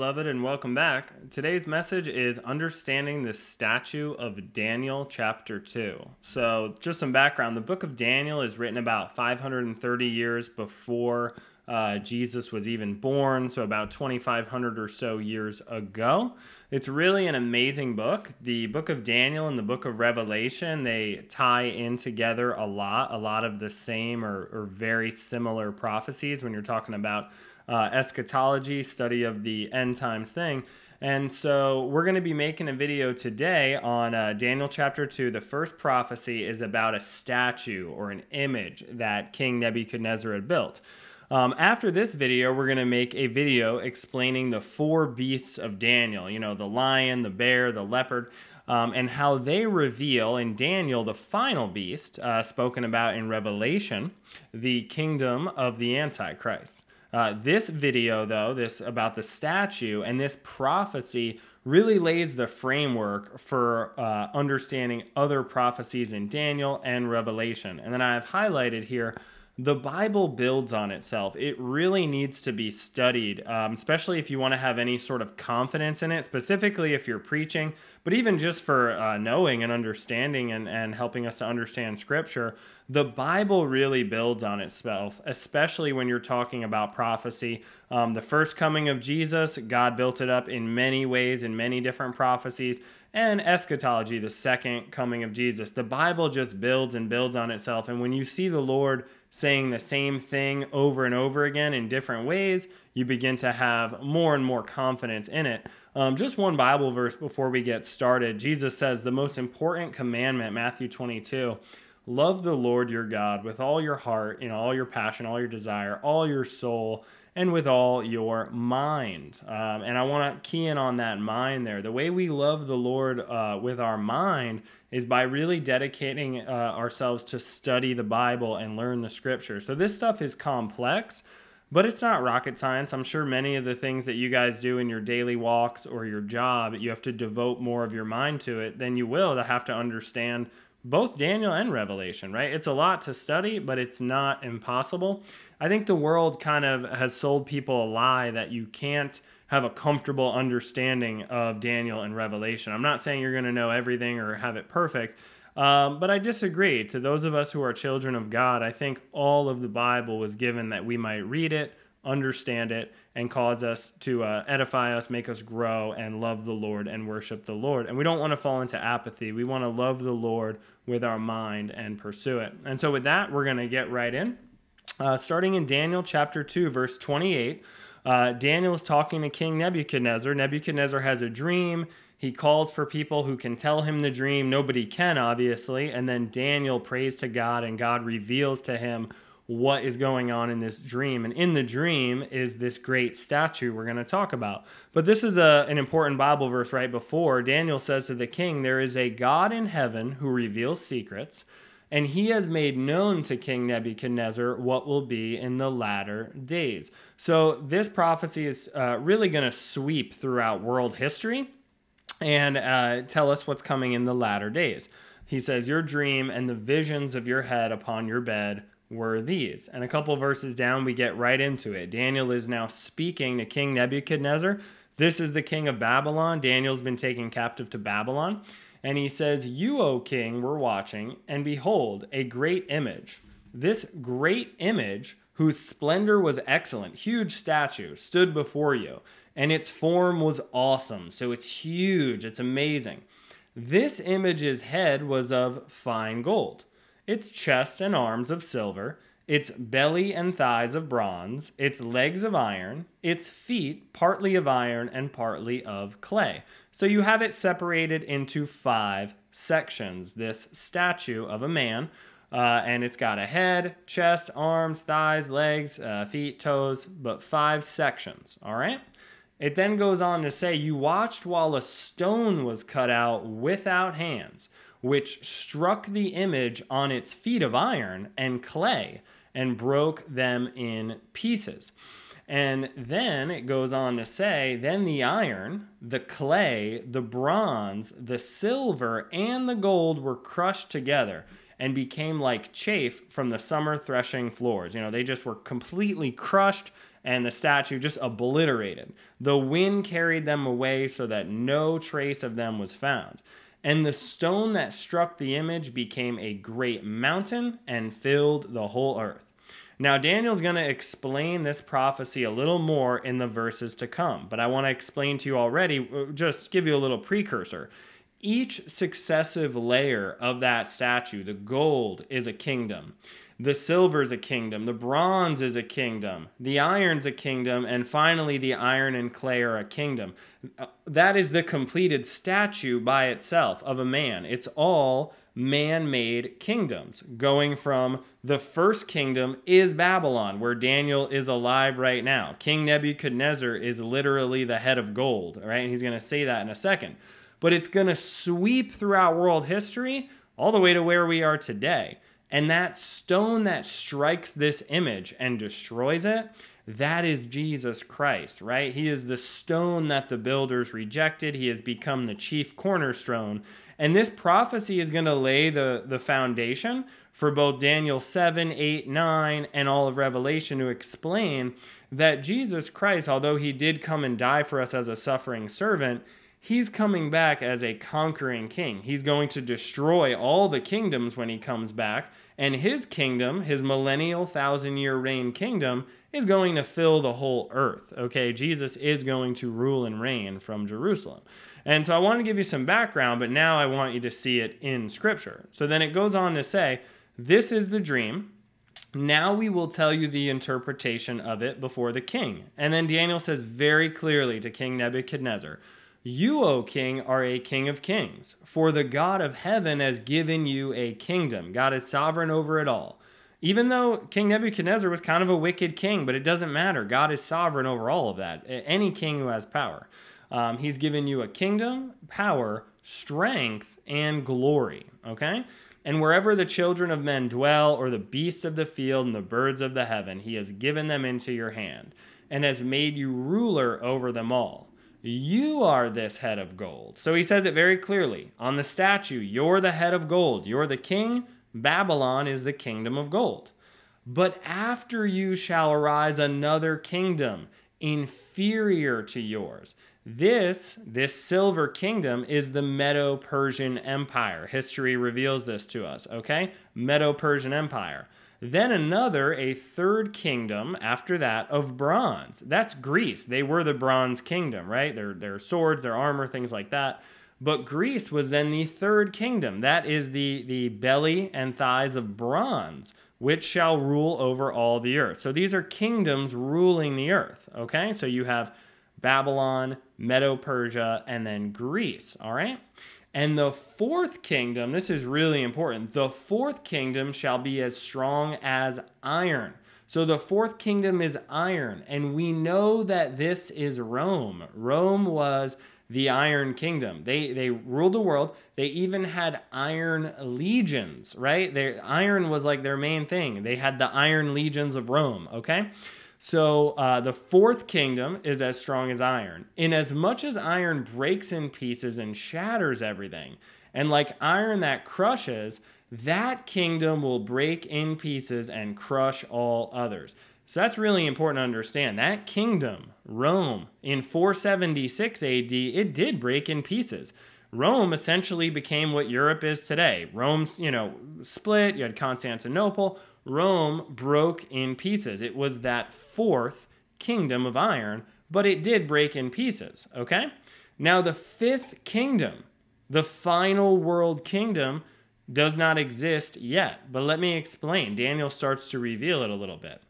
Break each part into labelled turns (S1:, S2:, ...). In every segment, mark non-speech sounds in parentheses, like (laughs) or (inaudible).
S1: beloved, and welcome back. Today's message is understanding the statue of Daniel, chapter 2. So, just some background the book of Daniel is written about 530 years before uh, Jesus was even born, so about 2,500 or so years ago. It's really an amazing book. The book of Daniel and the book of Revelation, they tie in together a lot, a lot of the same or, or very similar prophecies when you're talking about uh, eschatology, study of the end times thing. And so we're going to be making a video today on uh, Daniel chapter 2. The first prophecy is about a statue or an image that King Nebuchadnezzar had built. Um, after this video, we're going to make a video explaining the four beasts of Daniel, you know, the lion, the bear, the leopard, um, and how they reveal in Daniel the final beast uh, spoken about in Revelation, the kingdom of the Antichrist. Uh, this video, though, this about the statue and this prophecy really lays the framework for uh, understanding other prophecies in Daniel and Revelation. And then I've highlighted here the Bible builds on itself. It really needs to be studied, um, especially if you want to have any sort of confidence in it, specifically if you're preaching, but even just for uh, knowing and understanding and, and helping us to understand Scripture. The Bible really builds on itself, especially when you're talking about prophecy. Um, the first coming of Jesus, God built it up in many ways, in many different prophecies and eschatology, the second coming of Jesus. The Bible just builds and builds on itself. And when you see the Lord saying the same thing over and over again in different ways, you begin to have more and more confidence in it. Um, just one Bible verse before we get started. Jesus says the most important commandment, Matthew 22. Love the Lord your God with all your heart, know, all your passion, all your desire, all your soul, and with all your mind. Um, and I want to key in on that mind there. The way we love the Lord uh, with our mind is by really dedicating uh, ourselves to study the Bible and learn the scripture. So this stuff is complex. But it's not rocket science. I'm sure many of the things that you guys do in your daily walks or your job, you have to devote more of your mind to it than you will to have to understand both Daniel and Revelation, right? It's a lot to study, but it's not impossible. I think the world kind of has sold people a lie that you can't have a comfortable understanding of Daniel and Revelation. I'm not saying you're going to know everything or have it perfect, um, but I disagree. To those of us who are children of God, I think all of the Bible was given that we might read it, understand it, and cause us to uh, edify us, make us grow, and love the Lord and worship the Lord. And we don't want to fall into apathy. We want to love the Lord with our mind and pursue it. And so, with that, we're going to get right in. Uh, starting in Daniel chapter 2, verse 28, uh, Daniel is talking to King Nebuchadnezzar. Nebuchadnezzar has a dream. He calls for people who can tell him the dream. Nobody can, obviously. And then Daniel prays to God, and God reveals to him what is going on in this dream. And in the dream is this great statue we're going to talk about. But this is a, an important Bible verse right before. Daniel says to the king, There is a God in heaven who reveals secrets, and he has made known to King Nebuchadnezzar what will be in the latter days. So this prophecy is uh, really going to sweep throughout world history and uh, tell us what's coming in the latter days. He says, Your dream and the visions of your head upon your bed were these. And a couple verses down, we get right into it. Daniel is now speaking to King Nebuchadnezzar. This is the king of Babylon. Daniel's been taken captive to Babylon. And he says, You, O king, were watching, and behold, a great image. This great image, whose splendor was excellent, huge statue, stood before you, and its form was awesome. So it's huge, it's amazing. This image's head was of fine gold its chest and arms of silver, its belly and thighs of bronze, its legs of iron, its feet partly of iron and partly of clay. So you have it separated into five sections, this statue of a man. Uh, and it's got a head, chest, arms, thighs, legs, uh, feet, toes, but five sections. All right? It then goes on to say, You watched while a stone was cut out without hands which struck the image on its feet of iron and clay and broke them in pieces. And then it goes on to say, then the iron, the clay, the bronze, the silver, and the gold were crushed together and became like chaff from the summer threshing floors. You know, they just were completely crushed and the statue just obliterated. The wind carried them away so that no trace of them was found. And the stone that struck the image became a great mountain and filled the whole earth. Now, Daniel's going to explain this prophecy a little more in the verses to come, but I want to explain to you already, uh, just give you a little precursor. Each successive layer of that statue, the gold is a kingdom. The silver is a kingdom. The bronze is a kingdom. The iron's a kingdom. And finally, the iron and clay are a kingdom. Uh, that is the completed statue by itself of a man. It's all man made kingdoms, going from the first kingdom is Babylon, where Daniel is alive right now. King Nebuchadnezzar is literally the head of gold, right? And he's going to say that in a second. But it's going to sweep throughout world history all the way to where we are today. And that stone that strikes this image and destroys it, that is Jesus Christ, right? He is the stone that the builders rejected. He has become the chief cornerstone. And this prophecy is going to lay the, the foundation for both Daniel 7, 8, 9, and all of Revelation to explain that Jesus Christ, although he did come and die for us as a suffering servant, he's coming back as a conquering king. He's going to destroy all the kingdoms when he comes back, and his kingdom, his millennial thousand year reign kingdom, is going to fill the whole earth. Okay, Jesus is going to rule and reign from Jerusalem. And so I want to give you some background, but now I want you to see it in scripture. So then it goes on to say, This is the dream. Now we will tell you the interpretation of it before the king. And then Daniel says very clearly to King Nebuchadnezzar, you, O king, are a king of kings, for the God of heaven has given you a kingdom. God is sovereign over it all. Even though King Nebuchadnezzar was kind of a wicked king, but it doesn't matter. God is sovereign over all of that. Any king who has power. Um, he's given you a kingdom, power, strength, and glory. Okay? And wherever the children of men dwell, or the beasts of the field and the birds of the heaven, he has given them into your hand, and has made you ruler over them all. You are this head of gold. So he says it very clearly on the statue You're the head of gold. You're the king. Babylon is the kingdom of gold. But after you shall arise another kingdom inferior to yours. This, this silver kingdom is the Medo Persian Empire. History reveals this to us, okay? Medo Persian Empire. Then another, a third kingdom after that of bronze. That's Greece. They were the bronze kingdom, right? Their, their swords, their armor, things like that. But Greece was then the third kingdom. That is the, the belly and thighs of bronze, which shall rule over all the earth. So these are kingdoms ruling the earth, okay? So you have Babylon, Medo Persia, and then Greece, all right? And the fourth kingdom, this is really important, the fourth kingdom shall be as strong as iron. So the fourth kingdom is iron, and we know that this is Rome. Rome was the Iron Kingdom. They they ruled the world. They even had iron legions, right? Their iron was like their main thing. They had the iron legions of Rome, okay? So uh, the fourth kingdom is as strong as iron. In as much as iron breaks in pieces and shatters everything, and like iron that crushes, that kingdom will break in pieces and crush all others. So that's really important to understand. That kingdom, Rome, in 476 AD, it did break in pieces. Rome essentially became what Europe is today. Rome's, you know, split, you had Constantinople. Rome broke in pieces. It was that fourth kingdom of iron, but it did break in pieces, okay? Now, the fifth kingdom, the final world kingdom, does not exist yet. But let me explain. Daniel starts to reveal it a little bit.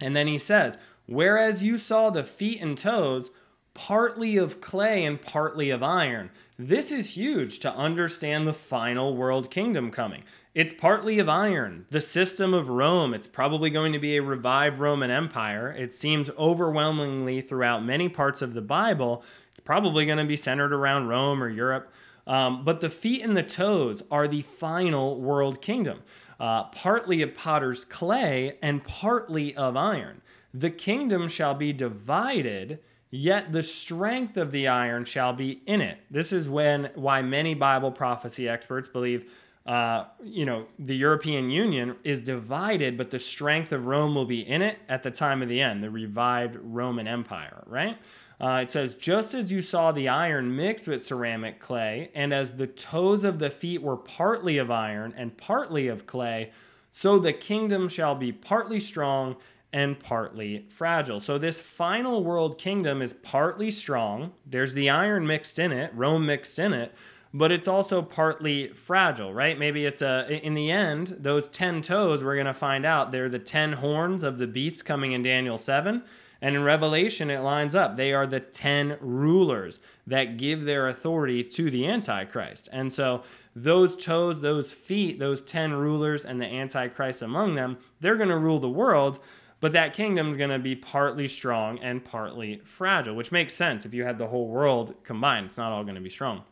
S1: And then he says, Whereas you saw the feet and toes, partly of clay and partly of iron. This is huge to understand the final world kingdom coming. It's partly of iron, the system of Rome. It's probably going to be a revived Roman Empire. It seems overwhelmingly throughout many parts of the Bible, it's probably going to be centered around Rome or Europe. Um, but the feet and the toes are the final world kingdom, uh, partly of potter's clay and partly of iron. The kingdom shall be divided Yet the strength of the iron shall be in it. This is when why many Bible prophecy experts believe uh, you know, the European Union is divided, but the strength of Rome will be in it at the time of the end, the revived Roman Empire, right? Uh, it says, just as you saw the iron mixed with ceramic clay, and as the toes of the feet were partly of iron and partly of clay, so the kingdom shall be partly strong and partly fragile. So this final world kingdom is partly strong. There's the iron mixed in it, Rome mixed in it, but it's also partly fragile, right? Maybe it's a in the end, those 10 toes we're going to find out they're the 10 horns of the beast coming in Daniel 7. And in Revelation, it lines up. They are the 10 rulers that give their authority to the Antichrist. And so, those toes, those feet, those 10 rulers, and the Antichrist among them, they're going to rule the world. But that kingdom is going to be partly strong and partly fragile, which makes sense. If you had the whole world combined, it's not all going to be strong.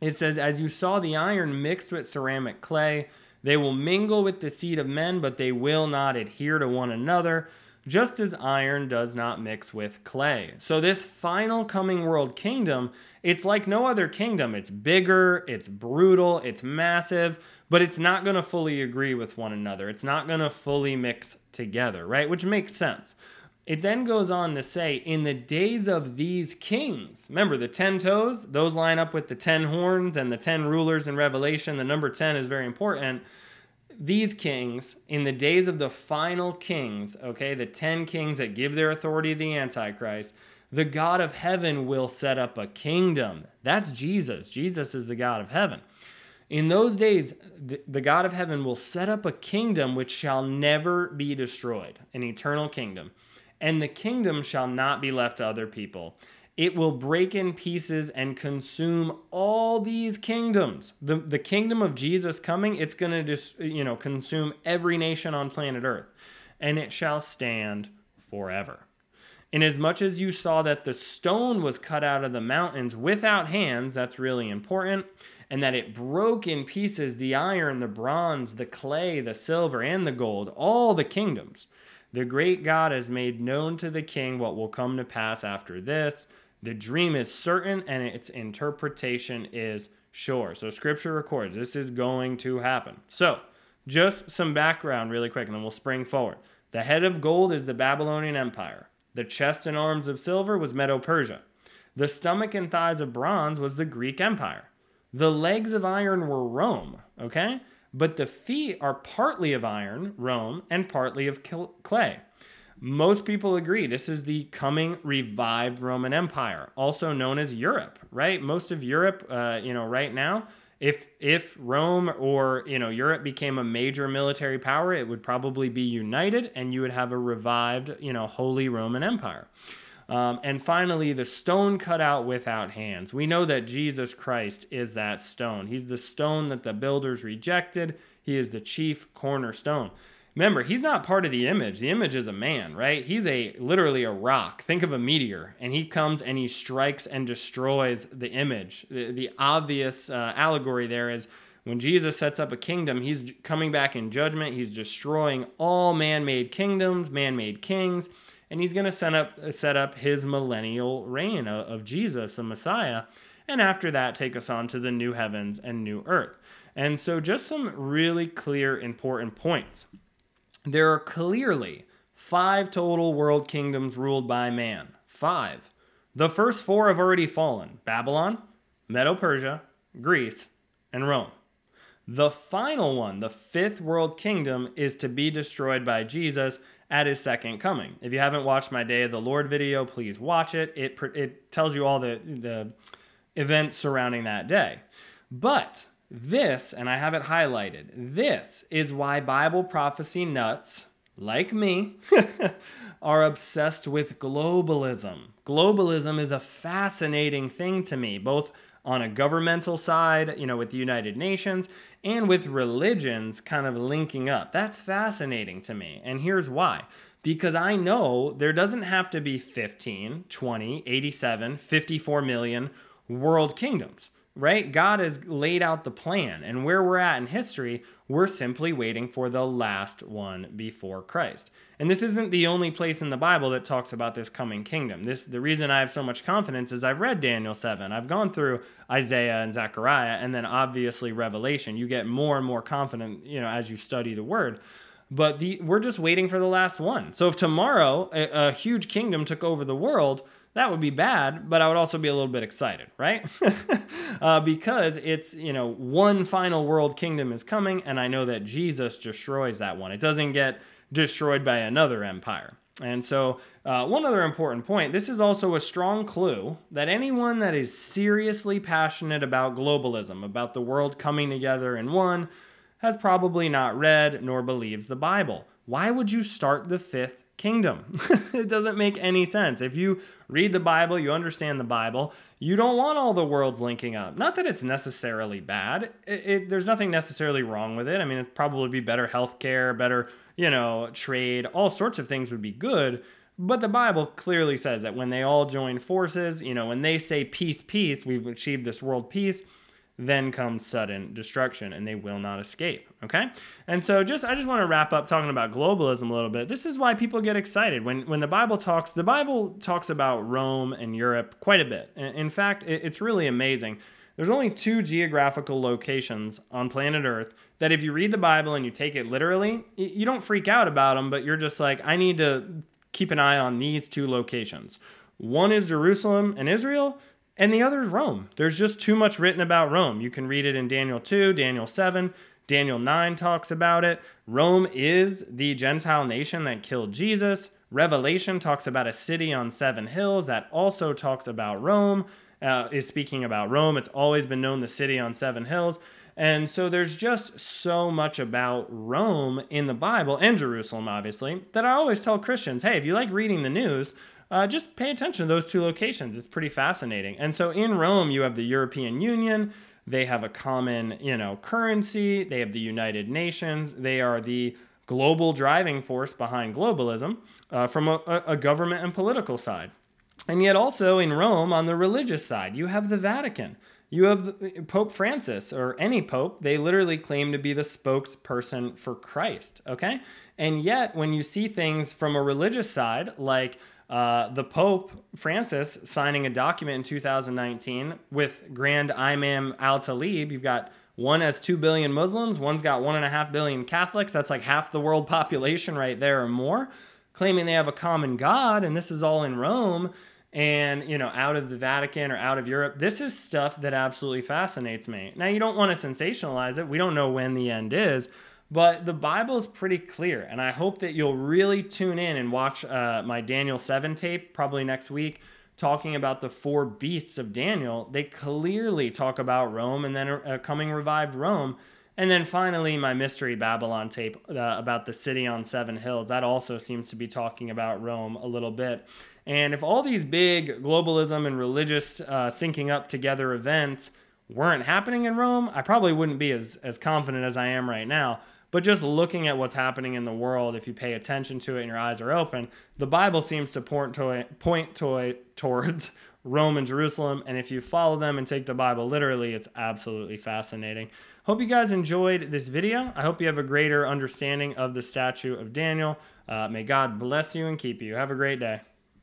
S1: It says, As you saw the iron mixed with ceramic clay, they will mingle with the seed of men, but they will not adhere to one another, just as iron does not mix with clay. So, this final coming world kingdom, it's like no other kingdom. It's bigger, it's brutal, it's massive, but it's not going to fully agree with one another. It's not going to fully mix together, right? Which makes sense. It then goes on to say, in the days of these kings, remember the 10 toes, those line up with the 10 horns and the 10 rulers in Revelation. The number 10 is very important. These kings, in the days of the final kings, okay, the 10 kings that give their authority to the Antichrist, the God of heaven will set up a kingdom. That's Jesus. Jesus is the God of heaven. In those days, the God of heaven will set up a kingdom which shall never be destroyed, an eternal kingdom and the kingdom shall not be left to other people. It will break in pieces and consume all these kingdoms. The, the kingdom of Jesus coming, it's going to just, you know, consume every nation on planet Earth, and it shall stand forever. Inasmuch as you saw that the stone was cut out of the mountains without hands, that's really important, and that it broke in pieces the iron, the bronze, the clay, the silver, and the gold, all the kingdoms. The great God has made known to the king what will come to pass after this. The dream is certain and its interpretation is sure. So scripture records this is going to happen. So, just some background really quick and then we'll spring forward. The head of gold is the Babylonian Empire. The chest and arms of silver was Medo Persia. The stomach and thighs of bronze was the Greek Empire. The legs of iron were Rome, okay? but the feet are partly of iron, Rome, and partly of clay. Most people agree this is the coming revived Roman Empire, also known as Europe, right? Most of Europe, uh, you know, right now, if if Rome or you know Europe became a major military power, it would probably be united, and you would have a revived, you know, Holy Roman Empire. Um, and finally, the stone cut out without hands. We know that Jesus Christ is that stone. He's the stone that the builders rejected, He is the chief cornerstone. Remember, he's not part of the image. The image is a man, right? He's a literally a rock. Think of a meteor, and he comes and he strikes and destroys the image. The, the obvious uh, allegory there is when Jesus sets up a kingdom, he's coming back in judgment. He's destroying all man-made kingdoms, man-made kings and he's going to set up set up his millennial reign of, of Jesus, the Messiah, and after that take us on to the new heavens and new earth. And so just some really clear important points. There are clearly five total world kingdoms ruled by man. Five. The first four have already fallen Babylon, Medo Persia, Greece, and Rome. The final one, the fifth world kingdom, is to be destroyed by Jesus at his second coming. If you haven't watched my Day of the Lord video, please watch it. It, it tells you all the, the events surrounding that day. But this, and I have it highlighted, this is why Bible prophecy nuts like me (laughs) are obsessed with globalism. Globalism is a fascinating thing to me, both on a governmental side, you know, with the United Nations, and with religions kind of linking up. That's fascinating to me. And here's why. Because I know there doesn't have to be 15, 20, 87, 54 million world kingdoms. Right? God has laid out the plan. And where we're at in history, we're simply waiting for the last one before Christ. And this isn't the only place in the Bible that talks about this coming kingdom. This the reason I have so much confidence is I've read Daniel 7. I've gone through Isaiah and Zechariah and then obviously Revelation. You get more and more confident, you know, as you study the word. But the we're just waiting for the last one. So if tomorrow a, a huge kingdom took over the world, that would be bad, but I would also be a little bit excited, right? (laughs) uh, because it's, you know, one final world kingdom is coming, and I know that Jesus destroys that one. It doesn't get destroyed by another empire. And so, uh, one other important point this is also a strong clue that anyone that is seriously passionate about globalism, about the world coming together in one, has probably not read nor believes the Bible. Why would you start the fifth kingdom? (laughs) it doesn't make any sense. If you read the Bible, you understand the Bible, you don't want all the worlds linking up. Not that it's necessarily bad. It, it, there's nothing necessarily wrong with it. I mean, it's probably be better healthcare, better you know, trade, all sorts of things would be good. But the Bible clearly says that when they all join forces, you know, when they say peace, peace, we've achieved this world peace, then comes sudden destruction and they will not escape. Okay? And so just I just want to wrap up talking about globalism a little bit. This is why people get excited. When when the Bible talks, the Bible talks about Rome and Europe quite a bit. In fact, it's really amazing. There's only two geographical locations on planet Earth that if you read the Bible and you take it literally, you don't freak out about them, but you're just like, I need to keep an eye on these two locations. One is Jerusalem and Israel, and the other is Rome. There's just too much written about Rome. You can read it in Daniel 2, Daniel 7, Daniel 9 talks about it. Rome is the Gentile nation that killed Jesus. Revelation talks about a city on seven hills that also talks about Rome, uh, is speaking about Rome. It's always been known the city on seven hills. And so there's just so much about Rome in the Bible and Jerusalem, obviously, that I always tell Christians hey, if you like reading the news, uh, just pay attention to those two locations. It's pretty fascinating. And so in Rome, you have the European Union. They have a common, you know, currency. They have the United Nations. They are the global driving force behind globalism uh, from a, a government and political side. And yet, also in Rome, on the religious side, you have the Vatican. You have Pope Francis or any pope, they literally claim to be the spokesperson for Christ, okay? And yet, when you see things from a religious side, like uh, the Pope Francis signing a document in 2019 with Grand Imam Al Talib, you've got one has 2 billion Muslims, one's got 1.5 billion Catholics. That's like half the world (laughs) population right there or more, claiming they have a common God, and this is all in Rome and you know out of the Vatican or out of Europe. This is stuff that absolutely fascinates me. Now you don't want to sensationalize it. We don't know when the end is, but the Bible is pretty clear, and I hope that you'll really tune in and watch uh, my Daniel seven tape probably next week. Talking about the four beasts of Daniel, they clearly talk about Rome and then a, a coming revived Rome. And then finally, my Mystery Babylon tape uh, about the city on seven hills. That also seems to be talking about Rome a little bit. And if all these big globalism and religious uh, syncing up together events weren't happening in Rome, I probably wouldn't be as, as confident as I am right now. But just looking at what's happening in the world, if you pay attention to it and your eyes are open, the Bible seems to point, to, point to, (laughs) towards Rome and Jerusalem. And if you follow them and take the Bible literally, it's absolutely fascinating. Hope you guys enjoyed this video. I hope you have a greater understanding of the statue of Daniel. Uh, may God bless you and keep you. Have a great day.